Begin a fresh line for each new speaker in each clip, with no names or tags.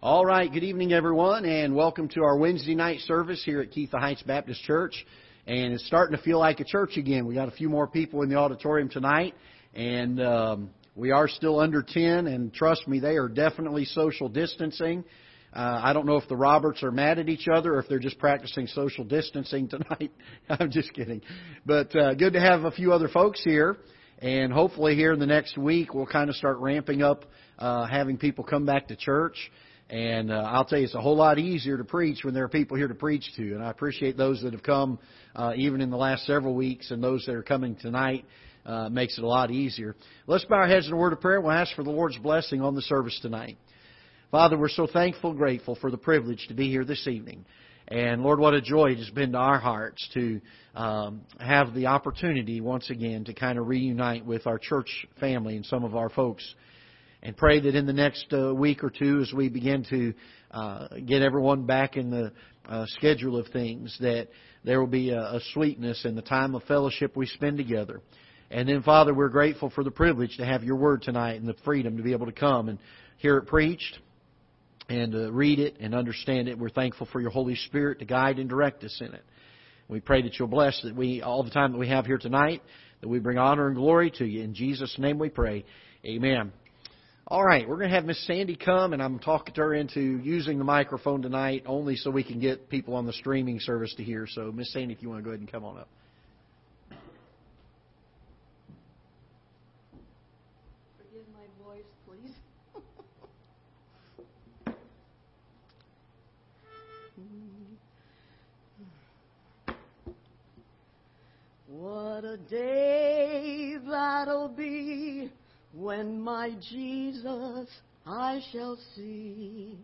All right, good evening, everyone, and welcome to our Wednesday night service here at Ketha Heights Baptist Church. And it's starting to feel like a church again. We got a few more people in the auditorium tonight, and um, we are still under 10, and trust me, they are definitely social distancing. Uh, I don't know if the Roberts are mad at each other or if they're just practicing social distancing tonight. I'm just kidding. But uh, good to have a few other folks here. And hopefully, here in the next week, we'll kind of start ramping up uh, having people come back to church. And uh, I'll tell you, it's a whole lot easier to preach when there are people here to preach to. And I appreciate those that have come uh, even in the last several weeks and those that are coming tonight. Uh, makes it a lot easier. Let's bow our heads in a word of prayer. We'll ask for the Lord's blessing on the service tonight. Father, we're so thankful, and grateful for the privilege to be here this evening. And Lord, what a joy it has been to our hearts to um, have the opportunity once again to kind of reunite with our church family and some of our folks. And pray that in the next uh, week or two, as we begin to uh, get everyone back in the uh, schedule of things, that there will be a, a sweetness in the time of fellowship we spend together. And then, Father, we're grateful for the privilege to have your word tonight and the freedom to be able to come and hear it preached and uh, read it and understand it. We're thankful for your Holy Spirit to guide and direct us in it. We pray that you'll bless that we all the time that we have here tonight, that we bring honor and glory to you. In Jesus' name we pray. Amen. All right, we're going to have Miss Sandy come, and I'm talking to her into using the microphone tonight only so we can get people on the streaming service to hear. So, Miss Sandy, if you want to go ahead and come on up. Forgive my voice, please.
what a day that'll be when my Jesus I shall see,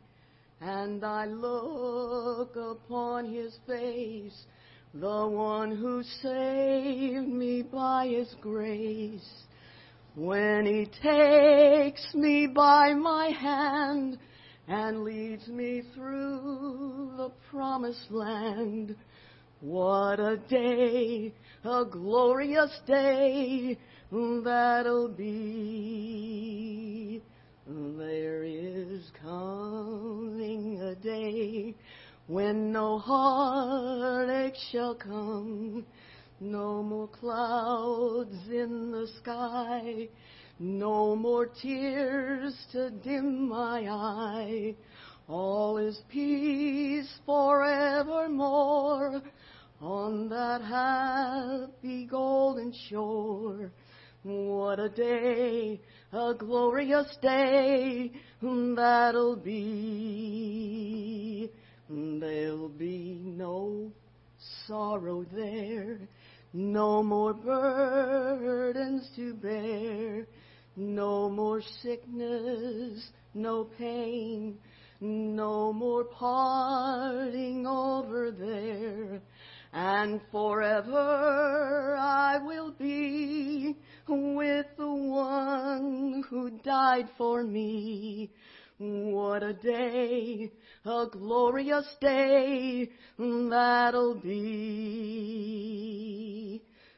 and I look upon his face, the one who saved me by his grace. When he takes me by my hand and leads me through the promised land, what a day, a glorious day that'll be. There is coming a day when no heartache shall come, no more clouds in the sky, no more tears to dim my eye. All is peace forevermore on that happy golden shore. What a day, a glorious day that'll be. There'll be no sorrow there, no more burdens to bear, no more sickness, no pain, no more parting over there and forever I will be with the one who died for me. What a day, a glorious day that'll be.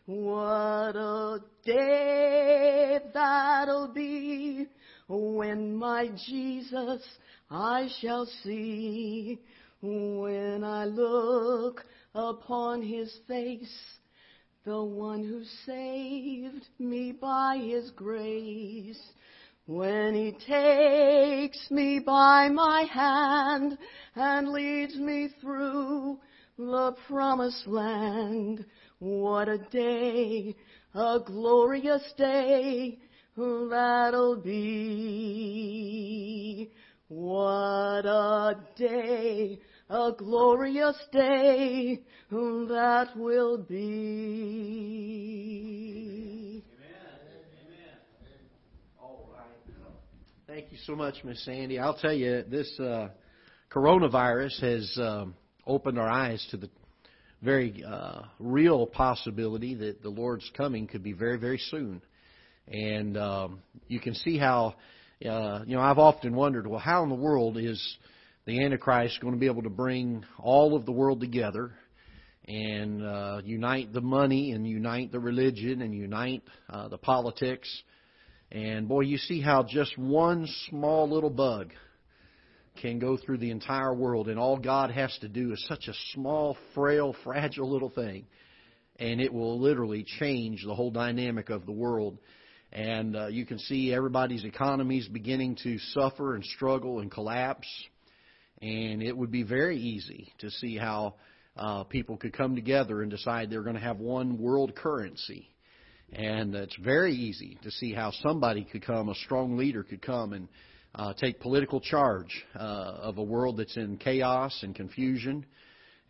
What a day that'll be when my Jesus I shall see. When I look upon his face, the one who saved me by his grace. When he takes me by my hand and leads me through the promised land, what a day, a glorious day that'll be. What a day, a glorious day that will be.
Thank you so much, Miss Sandy. I'll tell you, this uh, coronavirus has um, opened our eyes to the very uh, real possibility that the Lord's coming could be very, very soon. And um, you can see how, uh, you know, I've often wondered, well, how in the world is the Antichrist is going to be able to bring all of the world together and uh, unite the money and unite the religion and unite uh, the politics. And boy, you see how just one small little bug can go through the entire world, and all God has to do is such a small, frail, fragile little thing, and it will literally change the whole dynamic of the world. And uh, you can see everybody's economies beginning to suffer and struggle and collapse. And it would be very easy to see how uh, people could come together and decide they're going to have one world currency. And it's very easy to see how somebody could come, a strong leader could come and uh, take political charge uh, of a world that's in chaos and confusion.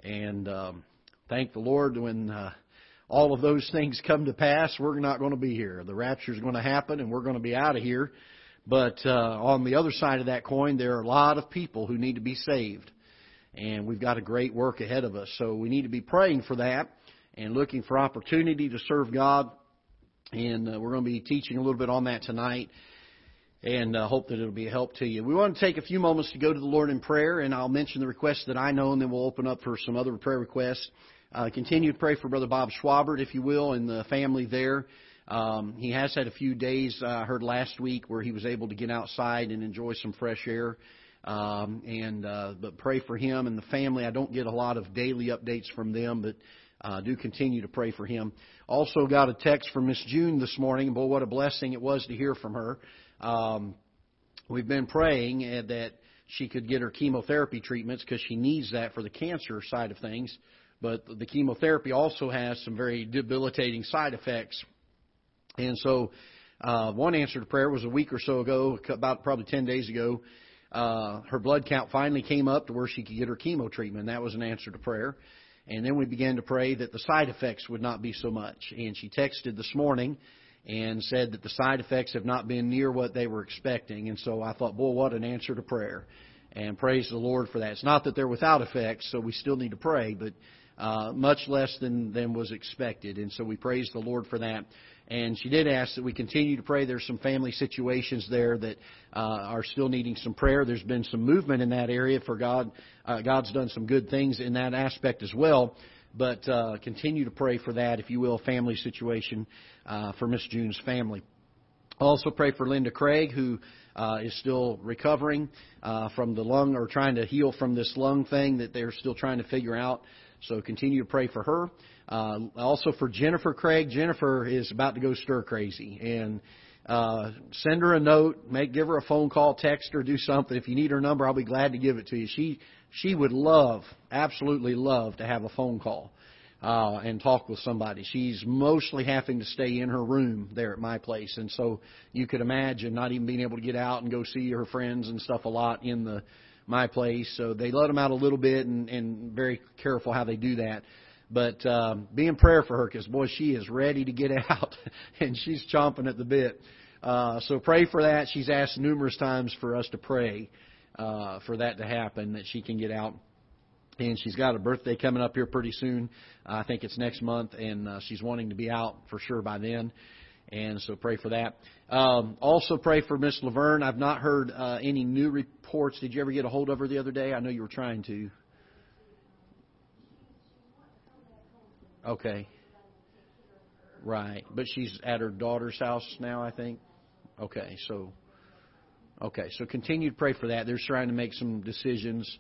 And um, thank the Lord when uh, all of those things come to pass, we're not going to be here. The rapture is going to happen, and we're going to be out of here. But uh, on the other side of that coin, there are a lot of people who need to be saved. And we've got a great work ahead of us. So we need to be praying for that and looking for opportunity to serve God. And uh, we're going to be teaching a little bit on that tonight and uh, hope that it'll be a help to you. We want to take a few moments to go to the Lord in prayer, and I'll mention the requests that I know, and then we'll open up for some other prayer requests. Uh, continue to pray for Brother Bob Schwabert, if you will, and the family there. Um, he has had a few days, uh, I heard last week, where he was able to get outside and enjoy some fresh air. Um, and uh, but pray for him and the family. I don't get a lot of daily updates from them, but uh, do continue to pray for him. Also got a text from Miss June this morning. Boy, what a blessing it was to hear from her. Um, we've been praying uh, that she could get her chemotherapy treatments because she needs that for the cancer side of things. But the chemotherapy also has some very debilitating side effects. And so, uh, one answer to prayer was a week or so ago, about probably 10 days ago. Uh, her blood count finally came up to where she could get her chemo treatment. That was an answer to prayer. And then we began to pray that the side effects would not be so much. And she texted this morning and said that the side effects have not been near what they were expecting. And so I thought, boy, what an answer to prayer. And praise the Lord for that. It's not that they're without effects, so we still need to pray, but uh, much less than, than was expected. And so we praise the Lord for that. And she did ask that we continue to pray. There's some family situations there that uh, are still needing some prayer. There's been some movement in that area for God. Uh, God's done some good things in that aspect as well. But uh, continue to pray for that, if you will, family situation uh, for Miss June's family. Also pray for Linda Craig, who uh, is still recovering uh, from the lung or trying to heal from this lung thing that they're still trying to figure out. So continue to pray for her. Uh, also for Jennifer Craig. Jennifer is about to go stir crazy, and uh, send her a note, make give her a phone call, text her, do something. If you need her number, I'll be glad to give it to you. She she would love, absolutely love to have a phone call uh, and talk with somebody. She's mostly having to stay in her room there at my place, and so you could imagine not even being able to get out and go see her friends and stuff a lot in the my place. So they let them out a little bit and, and very careful how they do that. But um, be in prayer for her because boy, she is ready to get out and she's chomping at the bit. Uh, so pray for that. She's asked numerous times for us to pray uh, for that to happen, that she can get out. And she's got a birthday coming up here pretty soon. I think it's next month, and uh, she's wanting to be out for sure by then. And so pray for that. Um, also pray for Miss Laverne. I've not heard uh, any new reports. Did you ever get a hold of her the other day? I know you were trying to. Okay. Right. But she's at her daughter's house now, I think. Okay, so okay, so continue to pray for that. They're trying to make some decisions.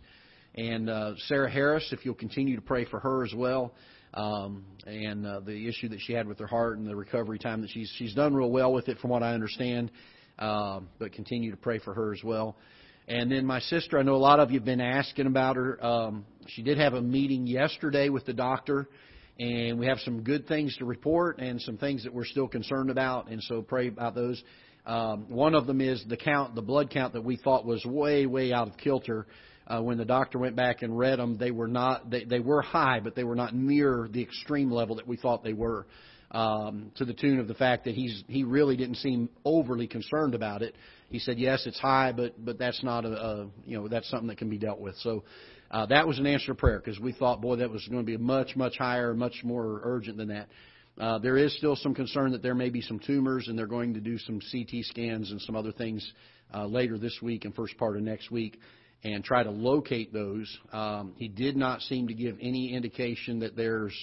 And uh, Sarah Harris, if you'll continue to pray for her as well, um, and uh, the issue that she had with her heart and the recovery time that she's she's done real well with it, from what I understand. Uh, but continue to pray for her as well. And then my sister, I know a lot of you have been asking about her. Um, she did have a meeting yesterday with the doctor and we have some good things to report and some things that we're still concerned about, and so pray about those. Um, one of them is the count, the blood count that we thought was way, way out of kilter. Uh, when the doctor went back and read them, they were not, they, they were high, but they were not near the extreme level that we thought they were. Um, to the tune of the fact that he's he really didn't seem overly concerned about it. He said, "Yes, it's high, but but that's not a, a you know that's something that can be dealt with." So uh, that was an answer to prayer because we thought, boy, that was going to be much, much higher, much more urgent than that. Uh, there is still some concern that there may be some tumors, and they're going to do some CT scans and some other things uh, later this week and first part of next week and try to locate those. Um, he did not seem to give any indication that there's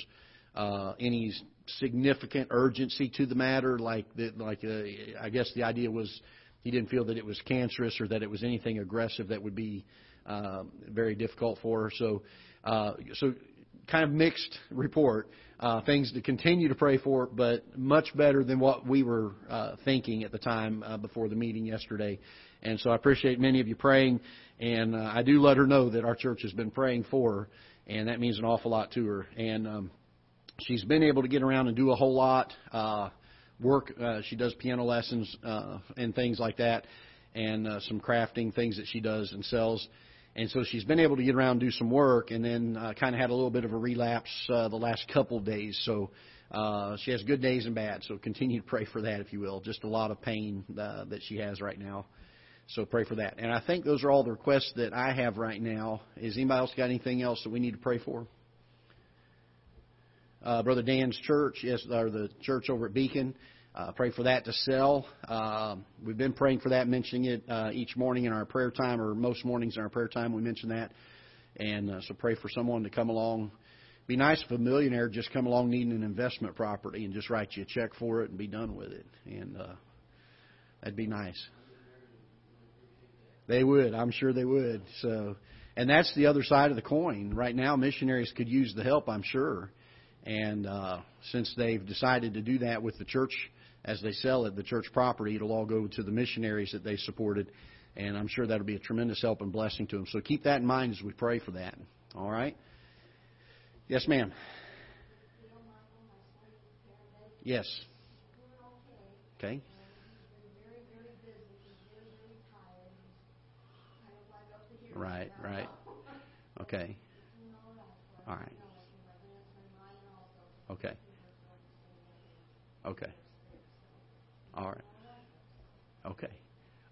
uh, any significant urgency to the matter. Like, the, like uh, I guess the idea was he didn't feel that it was cancerous or that it was anything aggressive that would be uh, very difficult for her. So, uh, so kind of mixed report. Uh, things to continue to pray for, but much better than what we were uh, thinking at the time uh, before the meeting yesterday. And so I appreciate many of you praying, and uh, I do let her know that our church has been praying for her, and that means an awful lot to her. And um, she's been able to get around and do a whole lot. Uh, work. Uh, she does piano lessons uh, and things like that, and uh, some crafting things that she does and sells. And so she's been able to get around and do some work, and then uh, kind of had a little bit of a relapse uh, the last couple days. So uh, she has good days and bad. So continue to pray for that, if you will. Just a lot of pain uh, that she has right now. So pray for that. And I think those are all the requests that I have right now. Is anybody else got anything else that we need to pray for? Uh, Brother Dan's church, yes, or the church over at Beacon. Uh, pray for that to sell. Uh, we've been praying for that, mentioning it uh, each morning in our prayer time, or most mornings in our prayer time. We mention that, and uh, so pray for someone to come along. Be nice if a millionaire just come along needing an investment property and just write you a check for it and be done with it, and uh, that'd be nice. They would, I'm sure they would. So, and that's the other side of the coin. Right now, missionaries could use the help, I'm sure. And uh, since they've decided to do that with the church as they sell it, the church property, it'll all go to the missionaries that they supported. And I'm sure that'll be a tremendous help and blessing to them. So keep that in mind as we pray for that. All right? Yes, ma'am. Yes. Okay. Right, right. Okay. All right. Okay. Okay. All right. Okay.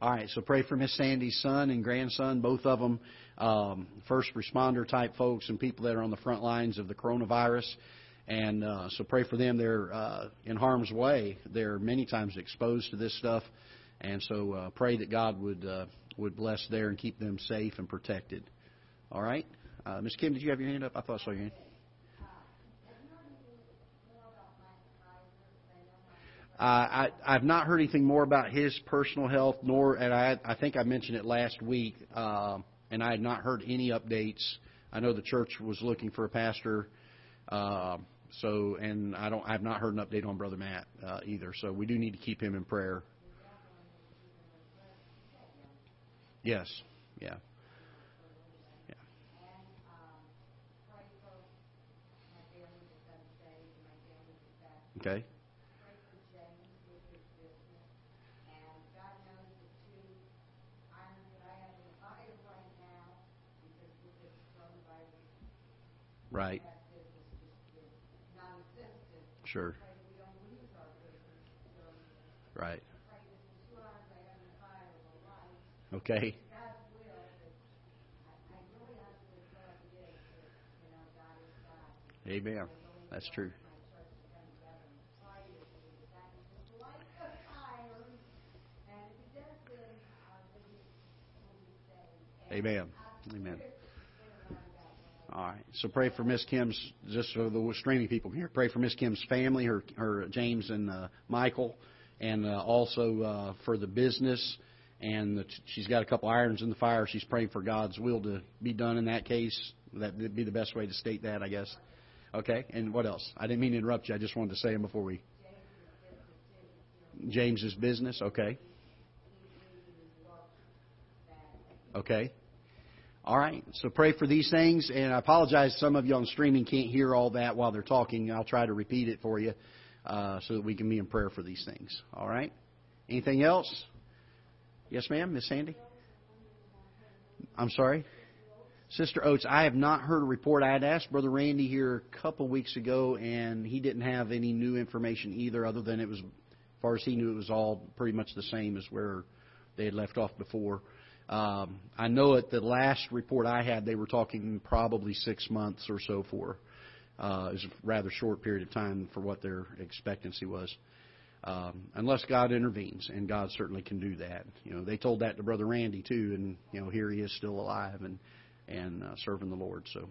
All right. So pray for Miss Sandy's son and grandson, both of them um, first responder type folks and people that are on the front lines of the coronavirus. And uh, so pray for them. They're uh, in harm's way. They're many times exposed to this stuff, and so uh, pray that God would uh, would bless there and keep them safe and protected. All right, uh, Miss Kim, did you have your hand up? I thought I saw your hand. Uh, I, I've not heard anything more about his personal health, nor, and I, I think I mentioned it last week, uh, and I had not heard any updates. I know the church was looking for a pastor, uh, so, and I don't, I've not heard an update on Brother Matt uh, either. So we do need to keep him in prayer. Yes, yeah, yeah. Okay. Right. Sure. Right. Okay. Amen. That's true. Amen. Amen. All right. So pray for Miss Kim's, just so the streaming people here, pray for Miss Kim's family, her, her James and uh, Michael, and uh, also uh, for the business. And the, she's got a couple irons in the fire. She's praying for God's will to be done in that case. That would be the best way to state that, I guess. Okay. And what else? I didn't mean to interrupt you. I just wanted to say them before we. James's business. Okay. Okay. All right. So pray for these things, and I apologize. Some of you on streaming can't hear all that while they're talking. I'll try to repeat it for you, uh, so that we can be in prayer for these things. All right. Anything else? Yes, ma'am, Miss Sandy. I'm sorry, Sister Oates. I have not heard a report. I had asked Brother Randy here a couple weeks ago, and he didn't have any new information either, other than it was, as far as he knew, it was all pretty much the same as where they had left off before. Um, I know at the last report I had, they were talking probably six months or so for. Uh, was a rather short period of time for what their expectancy was. Um, unless God intervenes, and God certainly can do that. You know, they told that to Brother Randy too, and you know, here he is still alive and and uh, serving the Lord. So,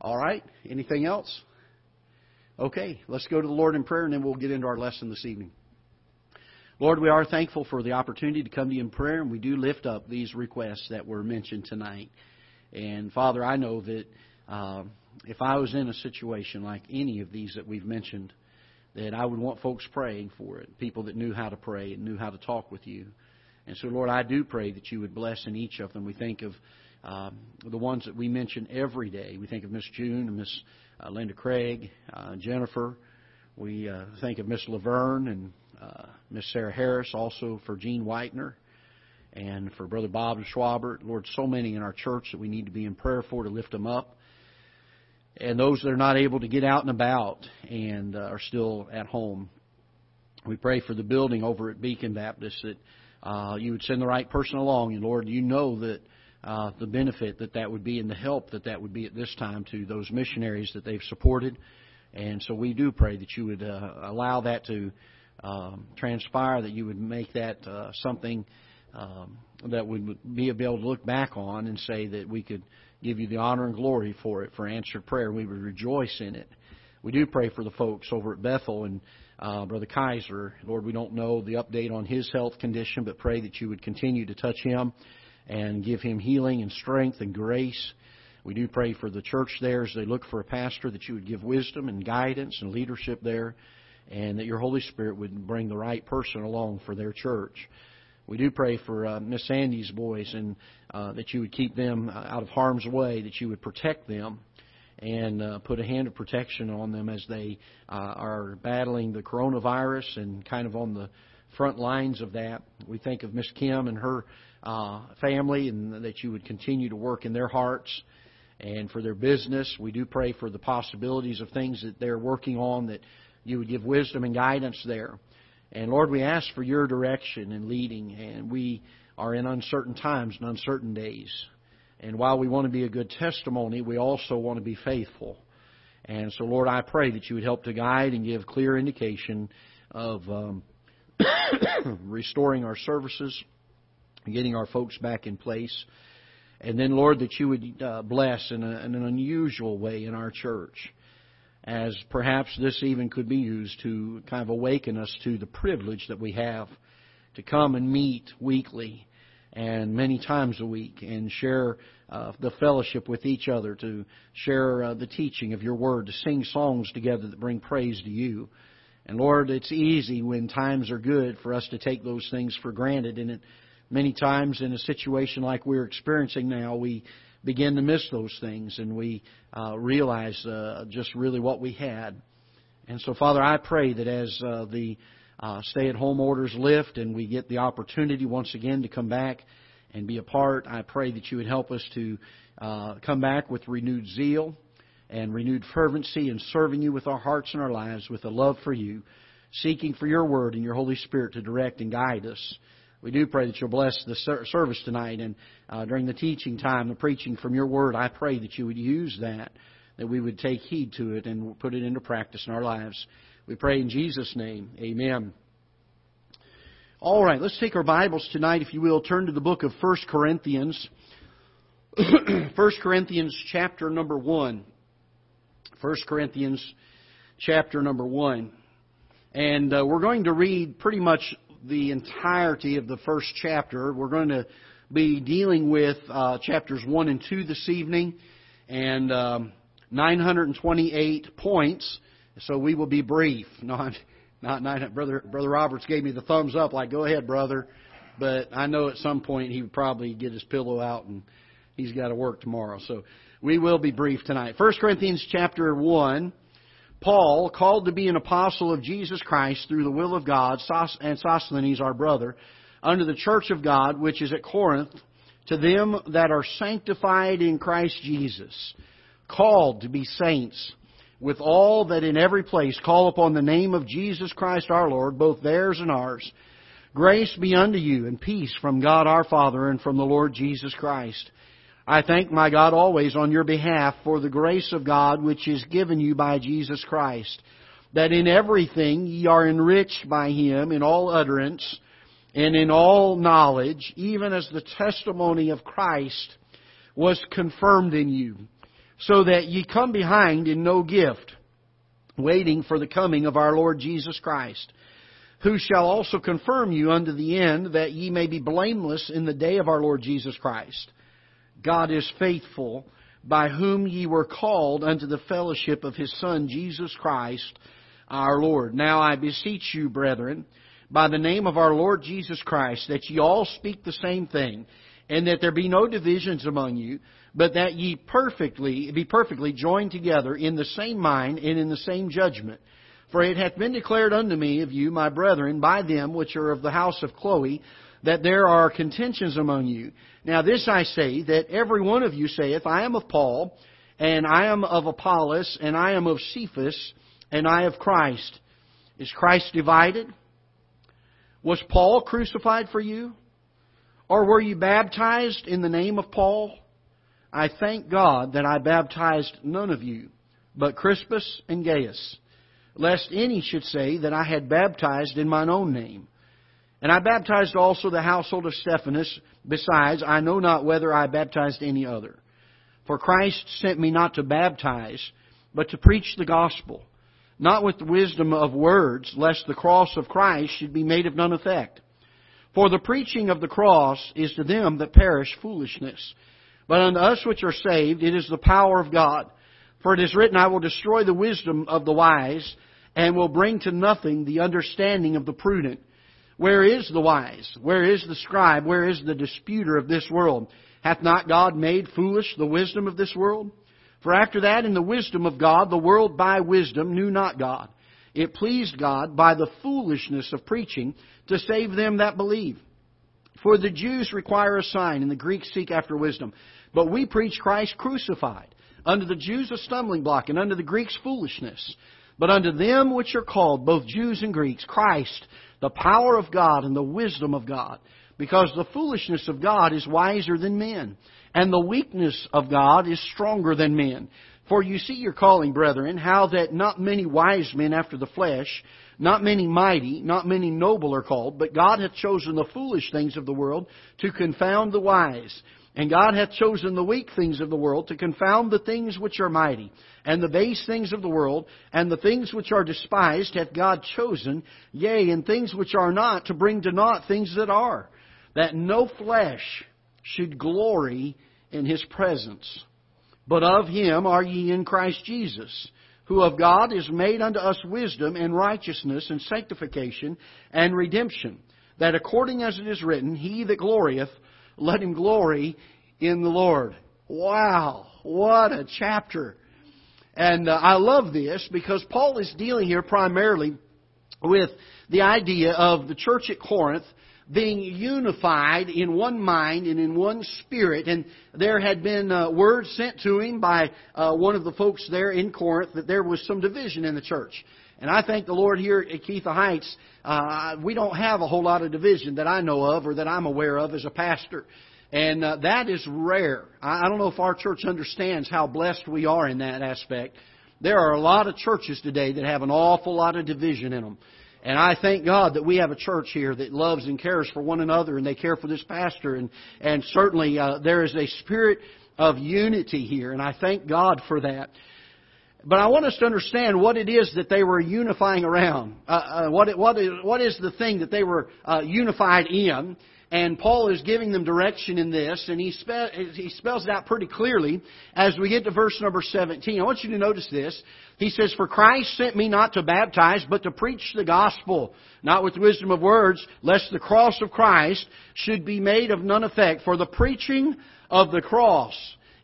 all right. Anything else? Okay, let's go to the Lord in prayer, and then we'll get into our lesson this evening. Lord, we are thankful for the opportunity to come to you in prayer, and we do lift up these requests that were mentioned tonight. And Father, I know that uh, if I was in a situation like any of these that we've mentioned, that I would want folks praying for it, people that knew how to pray and knew how to talk with you. And so, Lord, I do pray that you would bless in each of them. We think of um, the ones that we mention every day. We think of Miss June and Miss uh, Linda Craig, uh, Jennifer. We uh, think of Miss Laverne and uh, Miss Sarah Harris, also for Gene Whitener, and for Brother Bob Schwabert. Lord, so many in our church that we need to be in prayer for to lift them up. And those that are not able to get out and about and uh, are still at home. We pray for the building over at Beacon Baptist that uh, you would send the right person along. And Lord, you know that uh, the benefit that that would be and the help that that would be at this time to those missionaries that they've supported. And so we do pray that you would uh, allow that to um, transpire, that you would make that uh, something um, that would be able to look back on and say that we could give you the honor and glory for it, for answered prayer. We would rejoice in it. We do pray for the folks over at Bethel and uh, Brother Kaiser. Lord, we don't know the update on his health condition, but pray that you would continue to touch him and give him healing and strength and grace. We do pray for the church there as they look for a pastor that you would give wisdom and guidance and leadership there and that your Holy Spirit would bring the right person along for their church. We do pray for uh, Miss Sandy's boys and uh, that you would keep them uh, out of harm's way, that you would protect them and uh, put a hand of protection on them as they uh, are battling the coronavirus and kind of on the front lines of that. We think of Miss Kim and her uh, family and that you would continue to work in their hearts and for their business. We do pray for the possibilities of things that they're working on that you would give wisdom and guidance there. And Lord, we ask for your direction and leading, and we are in uncertain times and uncertain days. And while we want to be a good testimony, we also want to be faithful. And so, Lord, I pray that you would help to guide and give clear indication of um, restoring our services, getting our folks back in place. And then, Lord, that you would uh, bless in, a, in an unusual way in our church as perhaps this even could be used to kind of awaken us to the privilege that we have to come and meet weekly and many times a week and share uh, the fellowship with each other, to share uh, the teaching of your word, to sing songs together that bring praise to you. And Lord, it's easy when times are good for us to take those things for granted. And it, many times in a situation like we're experiencing now, we begin to miss those things and we uh, realize uh, just really what we had. And so, Father, I pray that as uh, the uh, stay at home orders lift and we get the opportunity once again to come back and be a part, I pray that you would help us to uh, come back with renewed zeal and renewed fervency in serving you with our hearts and our lives, with a love for you, seeking for your word and your Holy Spirit to direct and guide us we do pray that you'll bless the service tonight and uh, during the teaching time, the preaching from your word. I pray that you would use that, that we would take heed to it and put it into practice in our lives. We pray in Jesus' name. Amen. All right, let's take our Bibles tonight, if you will. Turn to the book of 1 Corinthians. 1 Corinthians chapter number 1. 1 Corinthians chapter number 1. And uh, we're going to read pretty much the entirety of the first chapter. We're going to be dealing with uh, chapters 1 and 2 this evening and um, 928 points, so we will be brief. Not, not nine, brother, brother Roberts gave me the thumbs up, like, go ahead, brother. But I know at some point he would probably get his pillow out and he's got to work tomorrow. So we will be brief tonight. 1 Corinthians chapter 1 Paul, called to be an apostle of Jesus Christ through the will of God, and Sosthenes our brother, unto the church of God which is at Corinth, to them that are sanctified in Christ Jesus, called to be saints, with all that in every place call upon the name of Jesus Christ our Lord, both theirs and ours. Grace be unto you, and peace from God our Father and from the Lord Jesus Christ. I thank my God always on your behalf for the grace of God which is given you by Jesus Christ, that in everything ye are enriched by him in all utterance and in all knowledge, even as the testimony of Christ was confirmed in you, so that ye come behind in no gift, waiting for the coming of our Lord Jesus Christ who shall also confirm you unto the end, that ye may be blameless in the day of our Lord Jesus Christ. God is faithful, by whom ye were called unto the fellowship of his Son, Jesus Christ, our Lord. Now I beseech you, brethren, by the name of our Lord Jesus Christ, that ye all speak the same thing, and that there be no divisions among you, but that ye perfectly be perfectly joined together in the same mind and in the same judgment. For it hath been declared unto me of you, my brethren, by them which are of the house of Chloe, that there are contentions among you. Now this I say, that every one of you saith, I am of Paul, and I am of Apollos, and I am of Cephas, and I of Christ. Is Christ divided? Was Paul crucified for you? Or were you baptized in the name of Paul? I thank God that I baptized none of you, but Crispus and Gaius, lest any should say that I had baptized in mine own name. And I baptized also the household of Stephanus. Besides, I know not whether I baptized any other. For Christ sent me not to baptize, but to preach the gospel, not with the wisdom of words, lest the cross of Christ should be made of none effect. For the preaching of the cross is to them that perish foolishness but unto us which are saved, it is the power of God. For it is written, I will destroy the wisdom of the wise, and will bring to nothing the understanding of the prudent. Where is the wise? Where is the scribe? Where is the disputer of this world? Hath not God made foolish the wisdom of this world? For after that, in the wisdom of God, the world by wisdom knew not God. It pleased God by the foolishness of preaching to save them that believe. For the Jews require a sign, and the Greeks seek after wisdom. But we preach Christ crucified, unto the Jews a stumbling block, and unto the Greeks foolishness. But unto them which are called, both Jews and Greeks, Christ, the power of God and the wisdom of God. Because the foolishness of God is wiser than men, and the weakness of God is stronger than men. For you see your calling, brethren, how that not many wise men after the flesh, not many mighty, not many noble are called, but God hath chosen the foolish things of the world to confound the wise. And God hath chosen the weak things of the world to confound the things which are mighty, and the base things of the world, and the things which are despised hath God chosen, yea, and things which are not, to bring to naught things that are, that no flesh should glory in his presence. But of him are ye in Christ Jesus, who of God is made unto us wisdom and righteousness and sanctification and redemption, that according as it is written, He that glorieth, let him glory in the Lord. Wow, what a chapter. And uh, I love this because Paul is dealing here primarily with the idea of the church at Corinth being unified in one mind and in one spirit. And there had been uh, word sent to him by uh, one of the folks there in Corinth that there was some division in the church. And I thank the Lord here at Ketha Heights, uh, we don't have a whole lot of division that I know of or that I'm aware of as a pastor. And uh, that is rare. I, I don't know if our church understands how blessed we are in that aspect. There are a lot of churches today that have an awful lot of division in them. And I thank God that we have a church here that loves and cares for one another and they care for this pastor. And, and certainly uh, there is a spirit of unity here. And I thank God for that. But I want us to understand what it is that they were unifying around. Uh, uh, what, what, is, what is the thing that they were uh, unified in? And Paul is giving them direction in this, and he, spe- he spells it out pretty clearly as we get to verse number 17. I want you to notice this. He says, For Christ sent me not to baptize, but to preach the gospel, not with wisdom of words, lest the cross of Christ should be made of none effect. For the preaching of the cross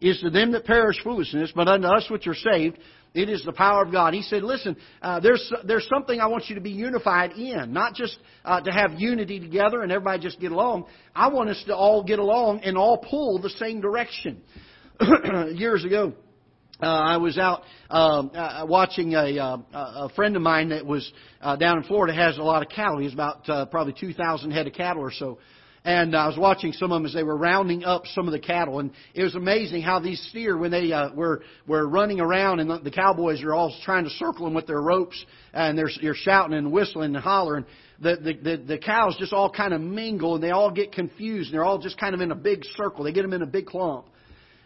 is to them that perish foolishness, but unto us which are saved, it is the power of God. He said, listen, uh, there's, there's something I want you to be unified in, not just uh, to have unity together and everybody just get along. I want us to all get along and all pull the same direction. Years ago, uh, I was out um, uh, watching a, uh, a friend of mine that was uh, down in Florida has a lot of cattle. He's about uh, probably 2,000 head of cattle or so and I was watching some of them as they were rounding up some of the cattle, and it was amazing how these steer, when they uh, were were running around, and the, the cowboys are all trying to circle them with their ropes, and they're you're shouting and whistling and hollering. The, the the the cows just all kind of mingle, and they all get confused, and they're all just kind of in a big circle. They get them in a big clump.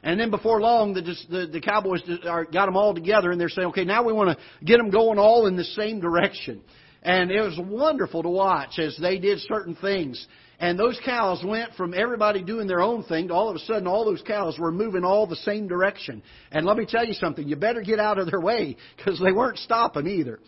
And then before long, the, the, the Cowboys got them all together, and they're saying, okay, now we want to get them going all in the same direction. And it was wonderful to watch as they did certain things. And those cows went from everybody doing their own thing to all of a sudden all those cows were moving all the same direction. And let me tell you something, you better get out of their way because they weren't stopping either.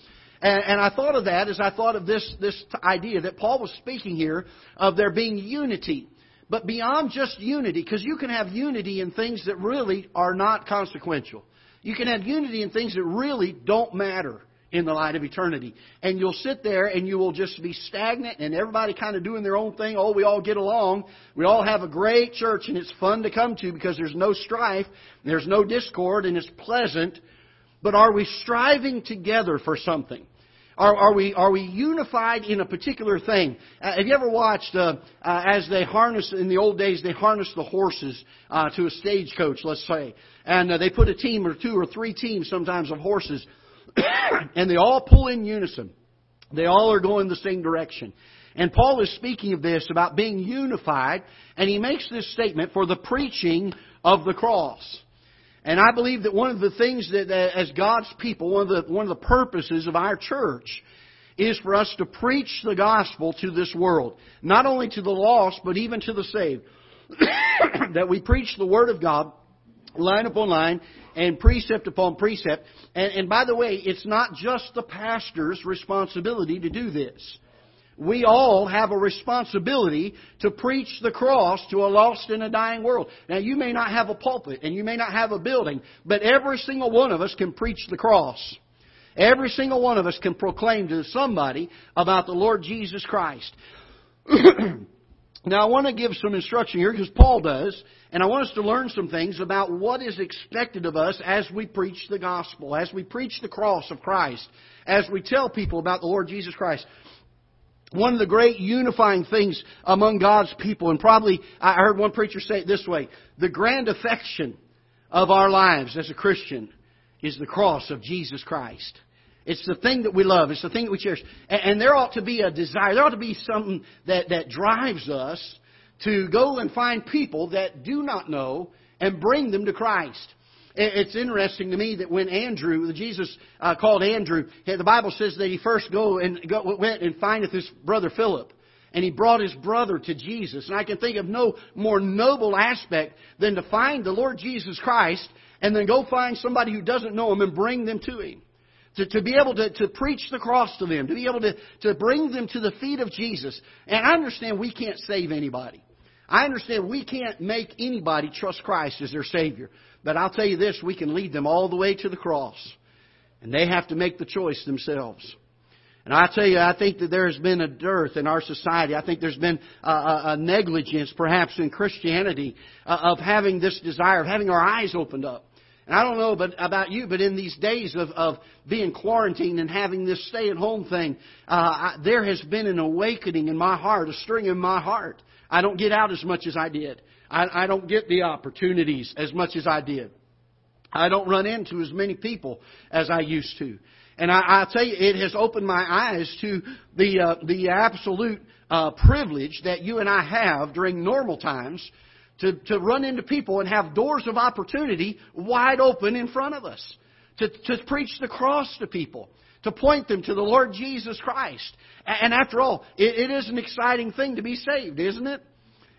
And, and I thought of that as I thought of this, this idea that Paul was speaking here of there being unity. But beyond just unity, because you can have unity in things that really are not consequential. You can have unity in things that really don't matter in the light of eternity. And you'll sit there and you will just be stagnant and everybody kind of doing their own thing. Oh, we all get along. We all have a great church and it's fun to come to because there's no strife, there's no discord, and it's pleasant. But are we striving together for something? Are, are, we, are we unified in a particular thing? Uh, have you ever watched, uh, uh, as they harness, in the old days, they harness the horses uh, to a stagecoach, let's say. And uh, they put a team or two or three teams sometimes of horses, and they all pull in unison. They all are going the same direction. And Paul is speaking of this about being unified, and he makes this statement for the preaching of the cross. And I believe that one of the things that, as God's people, one of the, one of the purposes of our church is for us to preach the gospel to this world. Not only to the lost, but even to the saved. that we preach the Word of God, line upon line, and precept upon precept. And, and by the way, it's not just the pastor's responsibility to do this we all have a responsibility to preach the cross to a lost and a dying world. Now, you may not have a pulpit and you may not have a building, but every single one of us can preach the cross. Every single one of us can proclaim to somebody about the Lord Jesus Christ. now, I want to give some instruction here because Paul does, and I want us to learn some things about what is expected of us as we preach the gospel, as we preach the cross of Christ, as we tell people about the Lord Jesus Christ one of the great unifying things among God's people, and probably I heard one preacher say it this way the grand affection of our lives as a Christian is the cross of Jesus Christ. It's the thing that we love. It's the thing that we cherish. And, there ought to be a desire. There ought to be something that, that drives us to go and find people that do not know and bring them to Christ. It's interesting to me that when Andrew, Jesus uh, called Andrew, the Bible says that he first go and go, went and findeth his brother Philip. And he brought his brother to Jesus. And I can think of no more noble aspect than to find the Lord Jesus Christ and then go find somebody who doesn't know him and bring them to him. To, to be able to, to preach the cross to them, to be able to, to bring them to the feet of Jesus. And I understand we can't save anybody. I understand we can't make anybody trust Christ as their Savior. But I'll tell you this, we can lead them all the way to the cross. And they have to make the choice themselves. And I tell you, I think that there has been a dearth in our society. I think there's been a, a, a negligence, perhaps in Christianity, uh, of having this desire, of having our eyes opened up. And I don't know but, about you, but in these days of, of being quarantined and having this stay at home thing, uh, I, there has been an awakening in my heart, a stirring in my heart. I don't get out as much as I did. I, I don't get the opportunities as much as I did. I don't run into as many people as I used to. And I, I tell you, it has opened my eyes to the uh, the absolute uh, privilege that you and I have during normal times to, to run into people and have doors of opportunity wide open in front of us. To, to preach the cross to people. To point them to the Lord Jesus Christ. And after all, it, it is an exciting thing to be saved, isn't it?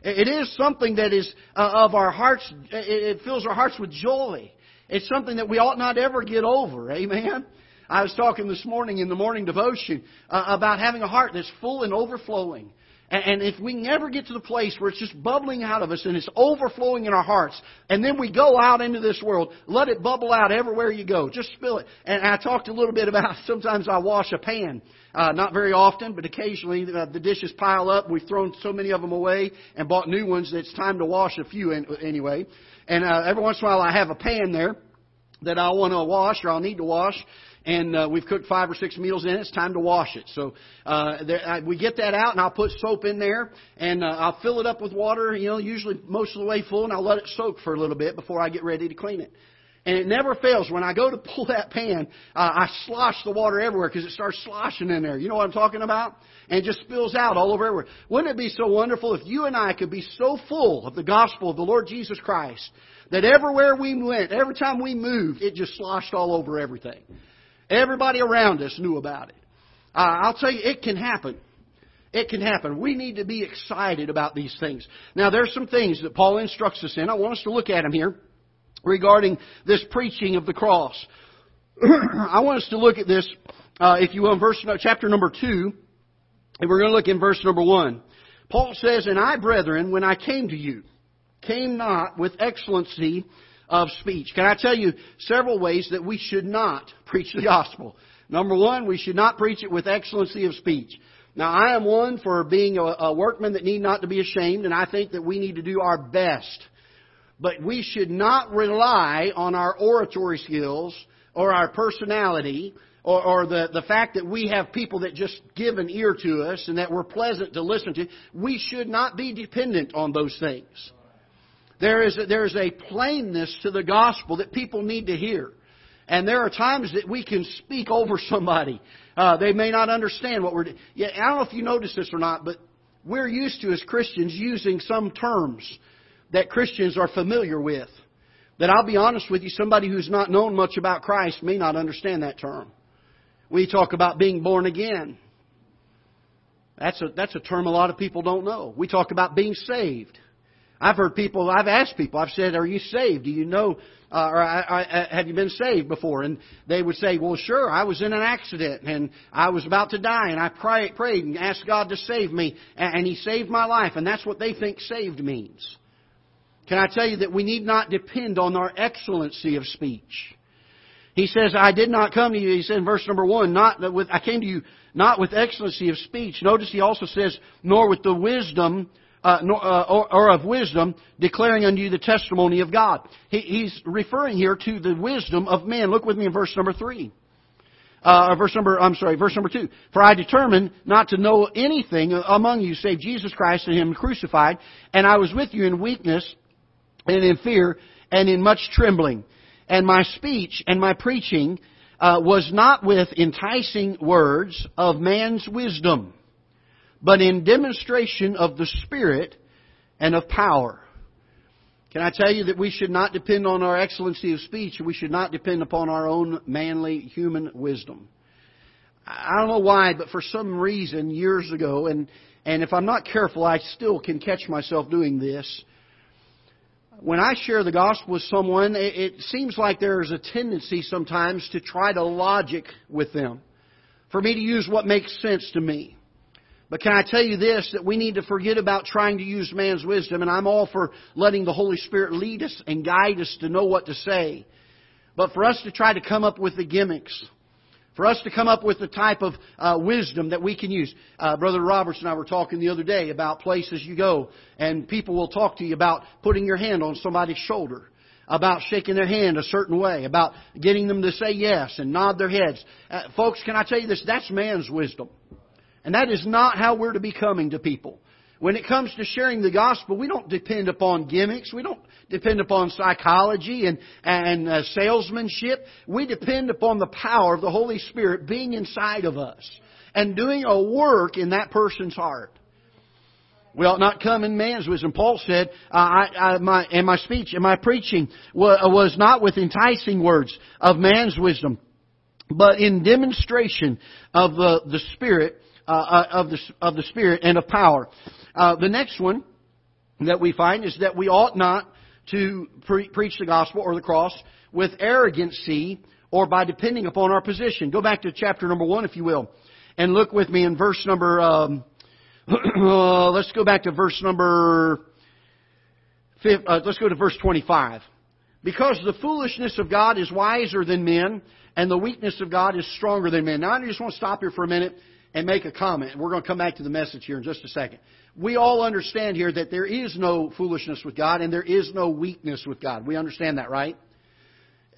It is something that is uh, of our hearts, it fills our hearts with joy. It's something that we ought not ever get over. Amen? I was talking this morning in the morning devotion uh, about having a heart that's full and overflowing. And if we never get to the place where it's just bubbling out of us and it's overflowing in our hearts, and then we go out into this world, let it bubble out everywhere you go. Just spill it. And I talked a little bit about sometimes I wash a pan. Uh, not very often, but occasionally uh, the dishes pile up. We've thrown so many of them away and bought new ones that it's time to wash a few anyway. And uh, every once in a while I have a pan there that I want to wash or I'll need to wash and uh, we've cooked five or six meals in it. It's time to wash it. So uh, there, I, we get that out, and I'll put soap in there, and uh, I'll fill it up with water. You know, usually most of the way full, and I'll let it soak for a little bit before I get ready to clean it. And it never fails. When I go to pull that pan, uh, I slosh the water everywhere because it starts sloshing in there. You know what I'm talking about? And it just spills out all over everywhere. Wouldn't it be so wonderful if you and I could be so full of the gospel of the Lord Jesus Christ that everywhere we went, every time we moved, it just sloshed all over everything. Everybody around us knew about it. Uh, I'll tell you, it can happen. It can happen. We need to be excited about these things. Now, there's some things that Paul instructs us in. I want us to look at them here regarding this preaching of the cross. I want us to look at this, uh, if you will, in verse chapter number two, and we're going to look in verse number one. Paul says, "And I, brethren, when I came to you, came not with excellency of speech." Can I tell you several ways that we should not preach the gospel? Number one, we should not preach it with excellency of speech. Now, I am one for being a workman that need not to be ashamed, and I think that we need to do our best. But we should not rely on our oratory skills or our personality or, or the, the fact that we have people that just give an ear to us and that we're pleasant to listen to. We should not be dependent on those things. There is a, there is a plainness to the gospel that people need to hear. And there are times that we can speak over somebody. Uh, they may not understand what we're doing. Yeah, I don't know if you notice this or not, but we're used to, as Christians, using some terms that Christians are familiar with. That I'll be honest with you, somebody who's not known much about Christ may not understand that term. We talk about being born again. That's a, that's a term a lot of people don't know. We talk about being saved. I've heard people, I've asked people, I've said, Are you saved? Do you know, uh, or I, I, have you been saved before? And they would say, Well, sure, I was in an accident and I was about to die and I pray, prayed and asked God to save me and, and He saved my life. And that's what they think saved means. Can I tell you that we need not depend on our excellency of speech? He says, I did not come to you, he said in verse number one, not with, I came to you not with excellency of speech. Notice he also says, nor with the wisdom, uh, nor, uh, or, or, of wisdom, declaring unto you the testimony of God. He, he's referring here to the wisdom of men. Look with me in verse number three. Uh, verse number, I'm sorry, verse number two. For I determined not to know anything among you save Jesus Christ and Him crucified, and I was with you in weakness and in fear and in much trembling. And my speech and my preaching uh, was not with enticing words of man's wisdom, but in demonstration of the Spirit and of power. Can I tell you that we should not depend on our excellency of speech, we should not depend upon our own manly human wisdom. I don't know why, but for some reason years ago, and, and if I'm not careful, I still can catch myself doing this when I share the gospel with someone, it, it seems like there's a tendency sometimes to try to logic with them, for me to use what makes sense to me. But can I tell you this, that we need to forget about trying to use man's wisdom, and I'm all for letting the Holy Spirit lead us and guide us to know what to say. But for us to try to come up with the gimmicks, for us to come up with the type of uh, wisdom that we can use. Uh, Brother Roberts and I were talking the other day about places you go, and people will talk to you about putting your hand on somebody's shoulder, about shaking their hand a certain way, about getting them to say yes and nod their heads. Uh, folks, can I tell you this? That's man's wisdom. And that is not how we're to be coming to people. When it comes to sharing the gospel, we don't depend upon gimmicks. We don't depend upon psychology and, and uh, salesmanship. We depend upon the power of the Holy Spirit being inside of us and doing a work in that person's heart. We ought not come in man's wisdom. Paul said, I, I, my, and my speech and my preaching was not with enticing words of man's wisdom, but in demonstration of the, the Spirit, uh, uh of, the, of the Spirit and of power. Uh, the next one that we find is that we ought not to pre- preach the gospel or the cross with arrogancy or by depending upon our position. Go back to chapter number one, if you will, and look with me in verse number. Um, uh, let's go back to verse number. Uh, let's go to verse twenty-five. Because the foolishness of God is wiser than men, and the weakness of God is stronger than man. Now, I just want to stop here for a minute and make a comment. We're going to come back to the message here in just a second we all understand here that there is no foolishness with God and there is no weakness with God. We understand that, right?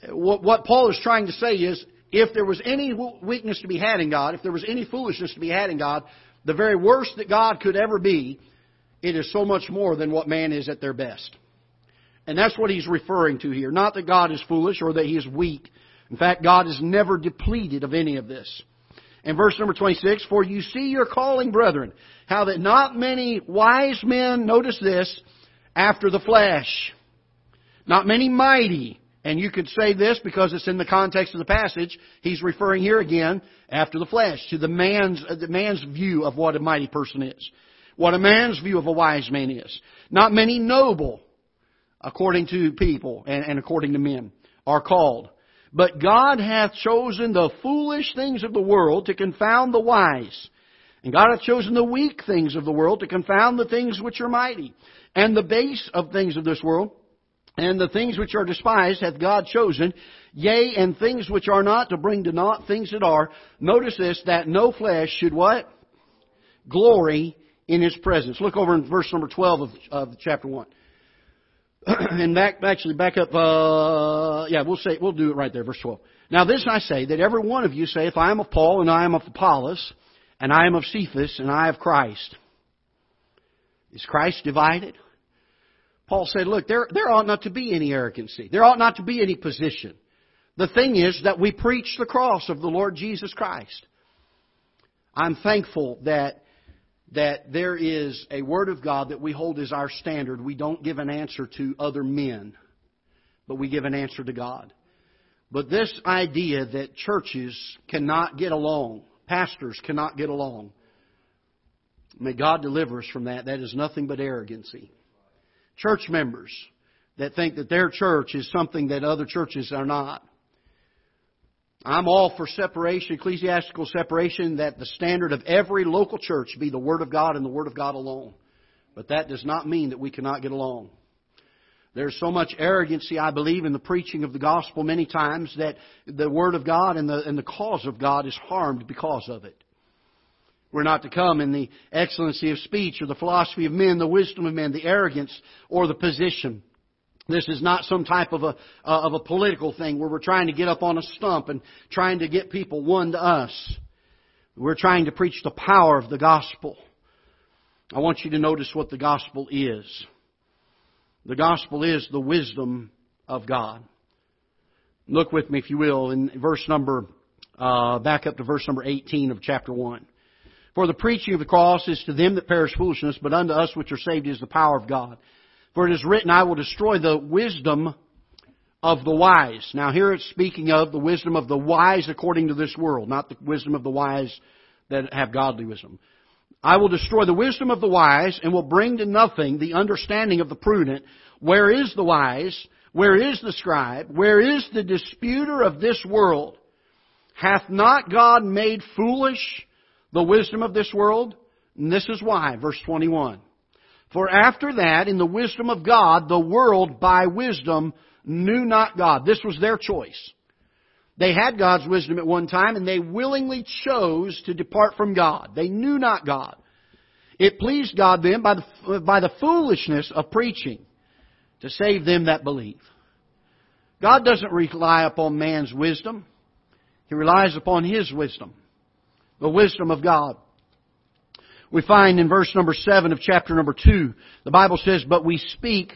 What Paul is trying to say is, if there was any weakness to be had in God, if there was any foolishness to be had in God, the very worst that God could ever be, it is so much more than what man is at their best. And that's what he's referring to here. Not that God is foolish or that he is weak. In fact, God is never depleted of any of this. In verse number 26, For you see your calling, brethren, how that not many wise men, notice this, after the flesh, not many mighty, And you could say this because it's in the context of the passage. He's referring here again after the flesh to the man's uh, the man's view of what a mighty person is, what a man's view of a wise man is. Not many noble, according to people and, and according to men, are called. But God hath chosen the foolish things of the world to confound the wise. And God hath chosen the weak things of the world to confound the things which are mighty. And the base of things of this world and the things which are despised hath God chosen, yea, and things which are not to bring to naught things that are. Notice this, that no flesh should what? Glory in His presence. Look over in verse number 12 of, of chapter 1. and back, actually back up, uh, yeah, we'll say, we'll do it right there, verse 12. Now this I say, that every one of you saith, I am of Paul, and I am of Apollos, and I am of Cephas, and I of Christ. Is Christ divided? Paul said, look, there, there ought not to be any arrogancy. There ought not to be any position. The thing is that we preach the cross of the Lord Jesus Christ. I'm thankful that, that there is a Word of God that we hold as our standard. We don't give an answer to other men, but we give an answer to God. But this idea that churches cannot get along, pastors cannot get along, may God deliver us from that. That is nothing but arrogancy church members that think that their church is something that other churches are not. I'm all for separation, ecclesiastical separation, that the standard of every local church be the Word of God and the Word of God alone. But that does not mean that we cannot get along. There's so much arrogancy, I believe, in the preaching of the gospel many times that the Word of God and the, and the cause of God is harmed because of it. We're not to come in the excellency of speech or the philosophy of men, the wisdom of men, the arrogance or the position. This is not some type of a, uh, of a political thing where we're trying to get up on a stump and trying to get people won to us. We're trying to preach the power of the gospel. I want you to notice what the gospel is. The gospel is the wisdom of God. Look with me, if you will, in verse number, uh, back up to verse number 18 of chapter 1. For the preaching of the cross is to them that perish foolishness, but unto us which are saved is the power of God. For it is written, I will destroy the wisdom of the wise. Now here it's speaking of the wisdom of the wise according to this world, not the wisdom of the wise that have godly wisdom. I will destroy the wisdom of the wise and will bring to nothing the understanding of the prudent. Where is the wise? Where is the scribe? Where is the disputer of this world? Hath not God made foolish the wisdom of this world? And this is why, verse 21. For after that, in the wisdom of God, the world by wisdom knew not God. This was their choice. They had God's wisdom at one time and they willingly chose to depart from God. They knew not God. It pleased God then by the, by the foolishness of preaching to save them that believe. God doesn't rely upon man's wisdom. He relies upon His wisdom the wisdom of God. We find in verse number 7 of chapter number 2, the Bible says, But we speak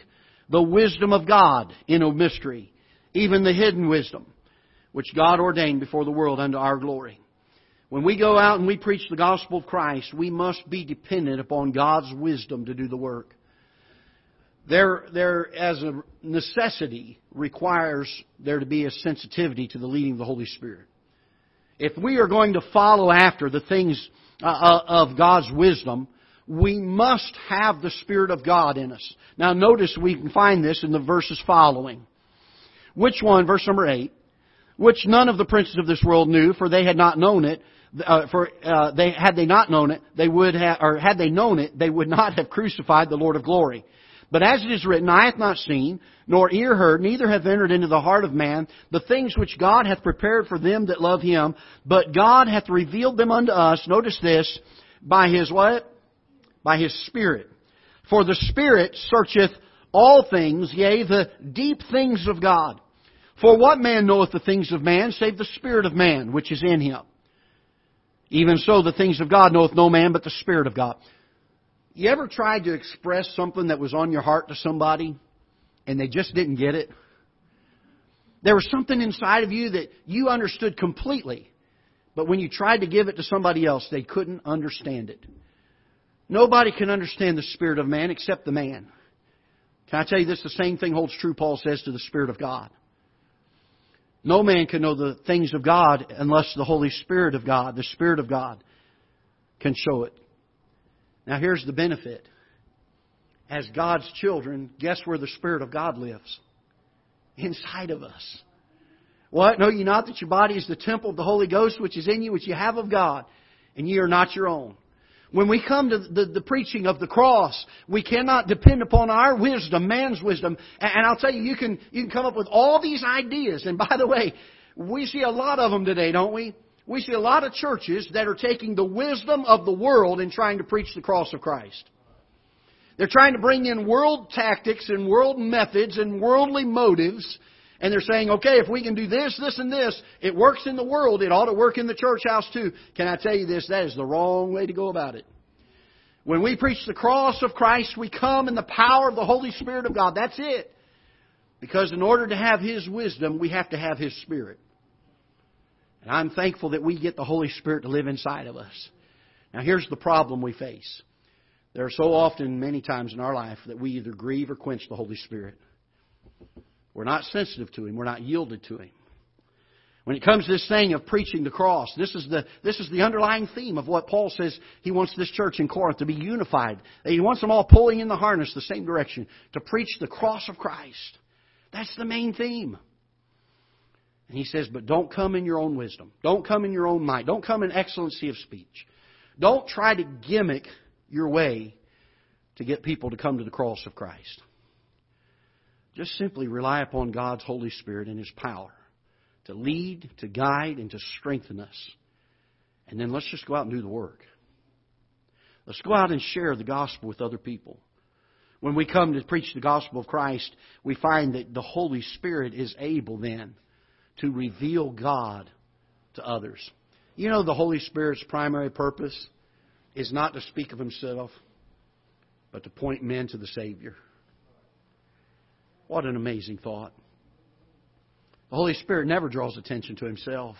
the wisdom of God in a mystery, even the hidden wisdom, which God ordained before the world unto our glory. When we go out and we preach the gospel of Christ, we must be dependent upon God's wisdom to do the work. There, there, as a necessity, requires there to be a sensitivity to the leading of the Holy Spirit if we are going to follow after the things uh, uh, of God's wisdom, we must have the Spirit of God in us. Now notice we can find this in the verses following. Which one, verse number 8, which none of the princes of this world knew, for they had not known it, uh, for uh, they had they not known it, they would have, or had they known it, they would not have crucified the Lord of glory. But as it is written, Eye hath not seen, nor ear heard, neither hath entered into the heart of man the things which God hath prepared for them that love him, but God hath revealed them unto us, notice this, by his what? By his Spirit. For the Spirit searcheth all things, yea, the deep things of God. For what man knoweth the things of man, save the Spirit of man, which is in him? Even so, the things of God knoweth no man but the Spirit of God. You ever tried to express something that was on your heart to somebody and they just didn't get it? There was something inside of you that you understood completely, but when you tried to give it to somebody else, they couldn't understand it. Nobody can understand the spirit of man except the man. Can I tell you this? The same thing holds true, Paul says, to the Spirit of God. No man can know the things of God unless the Holy Spirit of God, the Spirit of God, can show it. Now here's the benefit. As God's children, guess where the Spirit of God lives? Inside of us. What? Know ye not that your body is the temple of the Holy Ghost which is in you, which you have of God, and ye are not your own. When we come to the, the, preaching of the cross, we cannot depend upon our wisdom, man's wisdom. And, and I'll tell you, you can, you can come up with all these ideas. And by the way, we see a lot of them today, don't we? We see a lot of churches that are taking the wisdom of the world and trying to preach the cross of Christ. They're trying to bring in world tactics and world methods and worldly motives. And they're saying, okay, if we can do this, this, and this, it works in the world, it ought to work in the church house too. Can I tell you this? That is the wrong way to go about it. When we preach the cross of Christ, we come in the power of the Holy Spirit of God. That's it. Because in order to have His wisdom, we have to have His Spirit. And I'm thankful that we get the Holy Spirit to live inside of us. Now here's the problem we face. There are so often, many times in our life, that we either grieve or quench the Holy Spirit. We're not sensitive to Him. We're not yielded to Him. When it comes to this thing of preaching the cross, this is the, this is the underlying theme of what Paul says he wants this church in Corinth to be unified. He wants them all pulling in the harness the same direction, to preach the cross of Christ. That's the main theme. And he says, but don't come in your own wisdom. Don't come in your own might. Don't come in excellency of speech. Don't try to gimmick your way to get people to come to the cross of Christ. Just simply rely upon God's Holy Spirit and His power to lead, to guide, and to strengthen us. And then let's just go out and do the work. Let's go out and share the gospel with other people. When we come to preach the gospel of Christ, we find that the Holy Spirit is able then to reveal God to others. You know, the Holy Spirit's primary purpose is not to speak of himself, but to point men to the Savior. What an amazing thought. The Holy Spirit never draws attention to himself,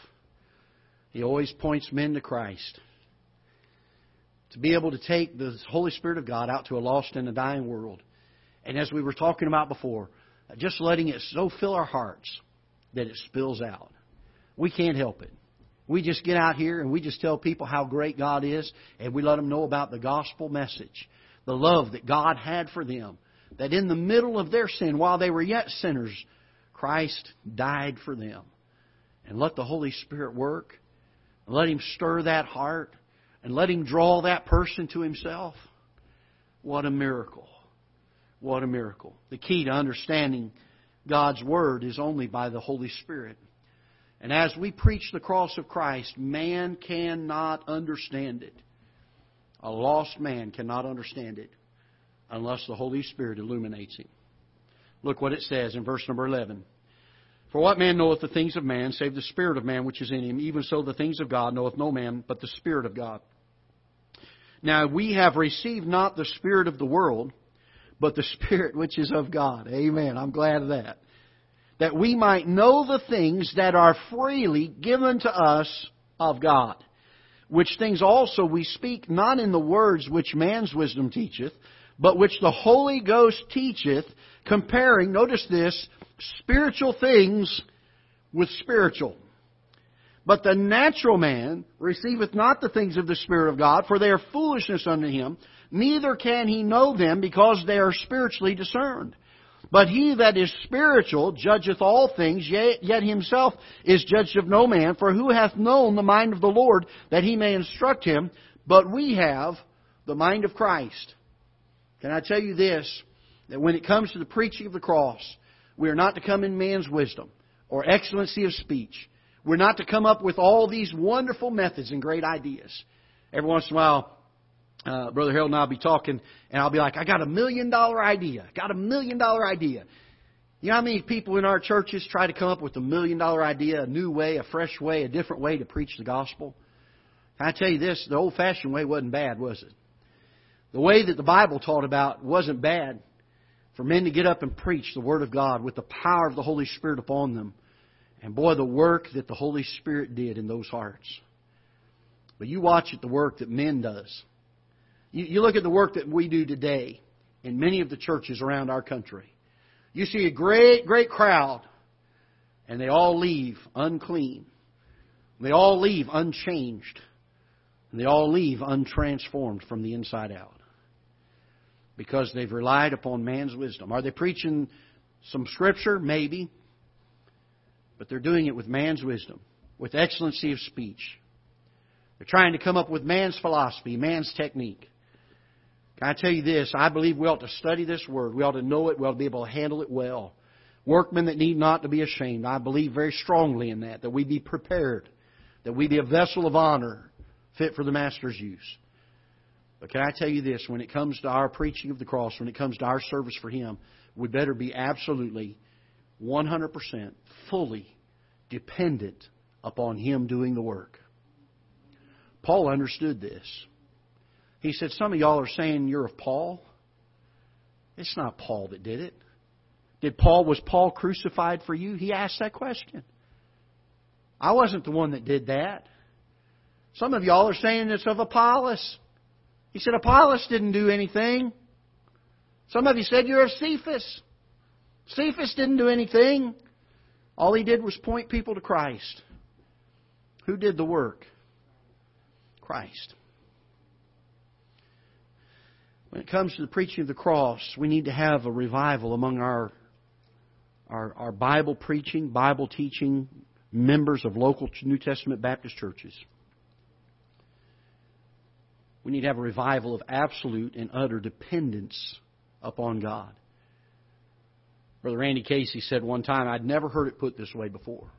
he always points men to Christ. To be able to take the Holy Spirit of God out to a lost and a dying world. And as we were talking about before, just letting it so fill our hearts that it spills out. We can't help it. We just get out here and we just tell people how great God is, and we let them know about the gospel message, the love that God had for them. That in the middle of their sin, while they were yet sinners, Christ died for them. And let the Holy Spirit work. And let Him stir that heart. And let Him draw that person to Himself. What a miracle. What a miracle. The key to understanding God's Word is only by the Holy Spirit. And as we preach the cross of Christ, man cannot understand it. A lost man cannot understand it unless the Holy Spirit illuminates him. Look what it says in verse number 11. For what man knoweth the things of man, save the Spirit of man which is in him? Even so the things of God knoweth no man but the Spirit of God. Now we have received not the Spirit of the world, but the Spirit which is of God. Amen. I'm glad of that. That we might know the things that are freely given to us of God. Which things also we speak not in the words which man's wisdom teacheth, but which the Holy Ghost teacheth, comparing, notice this, spiritual things with spiritual. But the natural man receiveth not the things of the Spirit of God, for they are foolishness unto him, neither can he know them because they are spiritually discerned. But he that is spiritual judgeth all things, yet himself is judged of no man. For who hath known the mind of the Lord that he may instruct him? But we have the mind of Christ. Can I tell you this? That when it comes to the preaching of the cross, we are not to come in man's wisdom or excellency of speech. We're not to come up with all these wonderful methods and great ideas. Every once in a while, uh, Brother Harold and I'll be talking, and I'll be like, I got a million dollar idea. Got a million dollar idea. You know how many people in our churches try to come up with a million dollar idea, a new way, a fresh way, a different way to preach the gospel? I tell you this? The old fashioned way wasn't bad, was it? The way that the Bible taught about wasn't bad for men to get up and preach the Word of God with the power of the Holy Spirit upon them. And boy, the work that the Holy Spirit did in those hearts. But you watch at the work that men does. You, you look at the work that we do today in many of the churches around our country. You see a great, great crowd, and they all leave unclean. They all leave unchanged. And they all leave untransformed from the inside out. Because they've relied upon man's wisdom. Are they preaching some scripture? Maybe. But they're doing it with man's wisdom, with excellency of speech. They're trying to come up with man's philosophy, man's technique. I tell you this? I believe we ought to study this word. We ought to know it. We ought to be able to handle it well. Workmen that need not to be ashamed. I believe very strongly in that, that we be prepared, that we be a vessel of honor fit for the Master's use. But can I tell you this? When it comes to our preaching of the cross, when it comes to our service for Him, we better be absolutely 100% fully dependent upon Him doing the work. Paul understood this. He said, Some of y'all are saying you're of Paul. It's not Paul that did it. Did Paul was Paul crucified for you? He asked that question. I wasn't the one that did that. Some of y'all are saying it's of Apollos. He said Apollos didn't do anything. Some of you said you're of Cephas. Cephas didn't do anything. All he did was point people to Christ. Who did the work? Christ. When it comes to the preaching of the cross, we need to have a revival among our, our, our Bible preaching, Bible teaching members of local New Testament Baptist churches. We need to have a revival of absolute and utter dependence upon God. Brother Randy Casey said one time, I'd never heard it put this way before.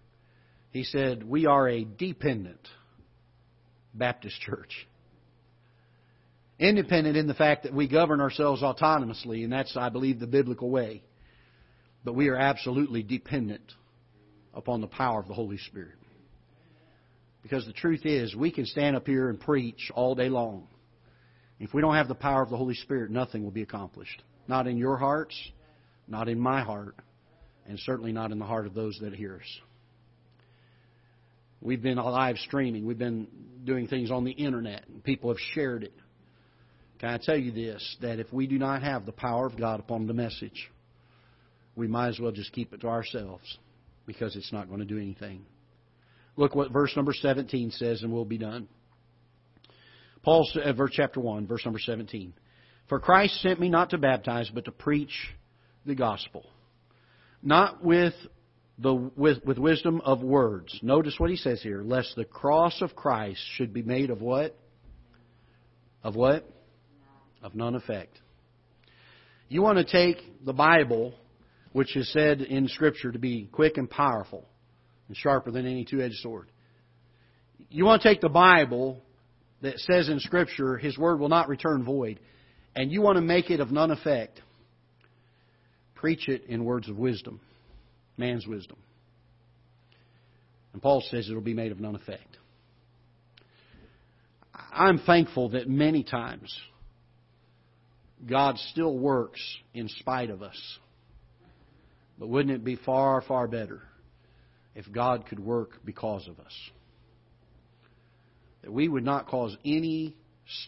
He said, We are a dependent Baptist church. Independent in the fact that we govern ourselves autonomously, and that's, I believe, the biblical way. But we are absolutely dependent upon the power of the Holy Spirit. Because the truth is, we can stand up here and preach all day long. If we don't have the power of the Holy Spirit, nothing will be accomplished. Not in your hearts, not in my heart, and certainly not in the heart of those that hear us. We've been live streaming. We've been doing things on the internet, and people have shared it. Can I tell you this? That if we do not have the power of God upon the message, we might as well just keep it to ourselves because it's not going to do anything. Look what verse number 17 says, and we'll be done. Paul, uh, verse chapter 1, verse number 17. For Christ sent me not to baptize, but to preach the gospel. Not with the with, with wisdom of words. Notice what he says here, lest the cross of Christ should be made of what? Of what? Of none effect. You want to take the Bible, which is said in Scripture to be quick and powerful and sharper than any two edged sword. You want to take the Bible that says in Scripture, His word will not return void, and you want to make it of none effect. Preach it in words of wisdom, man's wisdom. And Paul says it will be made of none effect. I'm thankful that many times God still works in spite of us. But wouldn't it be far, far better if God could work because of us? That we would not cause any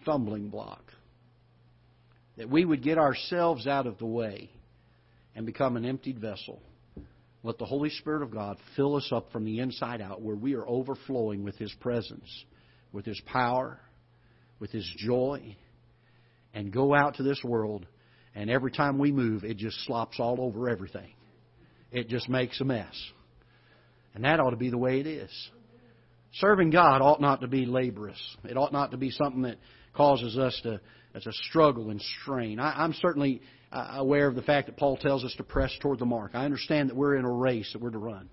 stumbling block. That we would get ourselves out of the way and become an emptied vessel. Let the Holy Spirit of God fill us up from the inside out where we are overflowing with His presence, with His power, with His joy, and go out to this world, and every time we move, it just slops all over everything. It just makes a mess. And that ought to be the way it is. Serving God ought not to be laborious. It ought not to be something that causes us to, to struggle and strain. I, I'm certainly uh, aware of the fact that Paul tells us to press toward the mark. I understand that we're in a race that we're to run.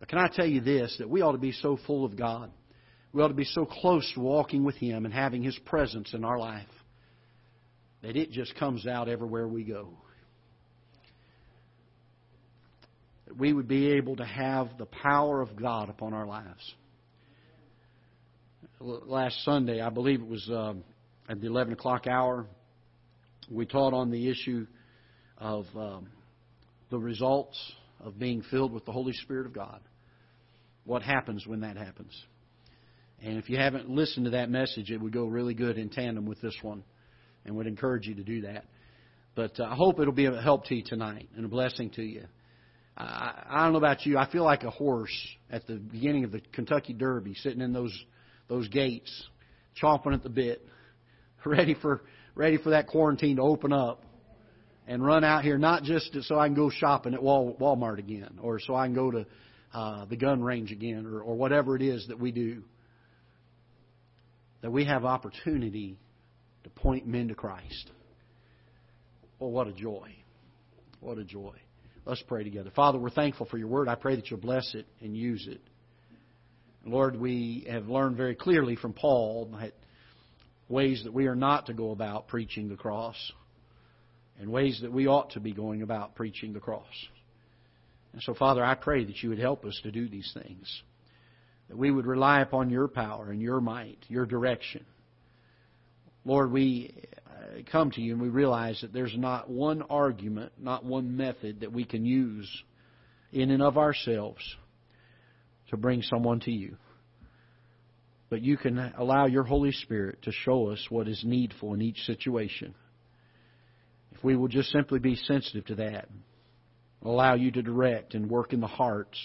But can I tell you this, that we ought to be so full of God. We ought to be so close to walking with Him and having His presence in our life that it just comes out everywhere we go. That we would be able to have the power of God upon our lives. Last Sunday, I believe it was uh, at the 11 o'clock hour, we taught on the issue of um, the results of being filled with the Holy Spirit of God. What happens when that happens? And if you haven't listened to that message, it would go really good in tandem with this one, and would encourage you to do that. But uh, I hope it'll be a help to you tonight and a blessing to you. I, I don't know about you. I feel like a horse at the beginning of the Kentucky Derby, sitting in those those gates, chomping at the bit, ready for ready for that quarantine to open up and run out here, not just so I can go shopping at Walmart again, or so I can go to uh, the gun range again, or, or whatever it is that we do. That we have opportunity to point men to Christ. Well, what a joy. What a joy. Let's pray together. Father, we're thankful for your word. I pray that you'll bless it and use it. Lord, we have learned very clearly from Paul that ways that we are not to go about preaching the cross and ways that we ought to be going about preaching the cross. And so, Father, I pray that you would help us to do these things, that we would rely upon your power and your might, your direction. Lord, we uh, come to you and we realize that there's not one argument, not one method that we can use in and of ourselves to bring someone to you. But you can allow your Holy Spirit to show us what is needful in each situation. If we will just simply be sensitive to that, allow you to direct and work in the hearts,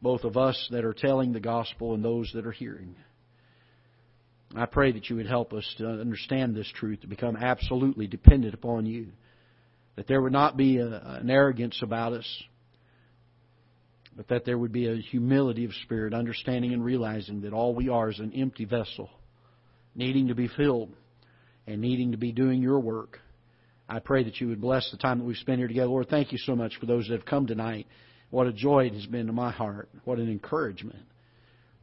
both of us that are telling the gospel and those that are hearing. I pray that you would help us to understand this truth, to become absolutely dependent upon you. That there would not be a, an arrogance about us, but that there would be a humility of spirit, understanding and realizing that all we are is an empty vessel, needing to be filled and needing to be doing your work. I pray that you would bless the time that we've spent here together. Lord, thank you so much for those that have come tonight. What a joy it has been to my heart. What an encouragement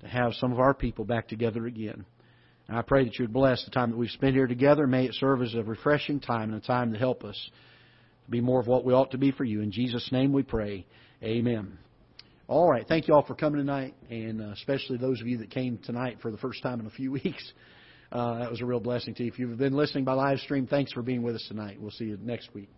to have some of our people back together again. And I pray that you would bless the time that we've spent here together. May it serve as a refreshing time and a time to help us to be more of what we ought to be for you. In Jesus' name we pray. Amen. All right. Thank you all for coming tonight, and uh, especially those of you that came tonight for the first time in a few weeks. Uh, that was a real blessing to you. If you've been listening by live stream, thanks for being with us tonight. We'll see you next week.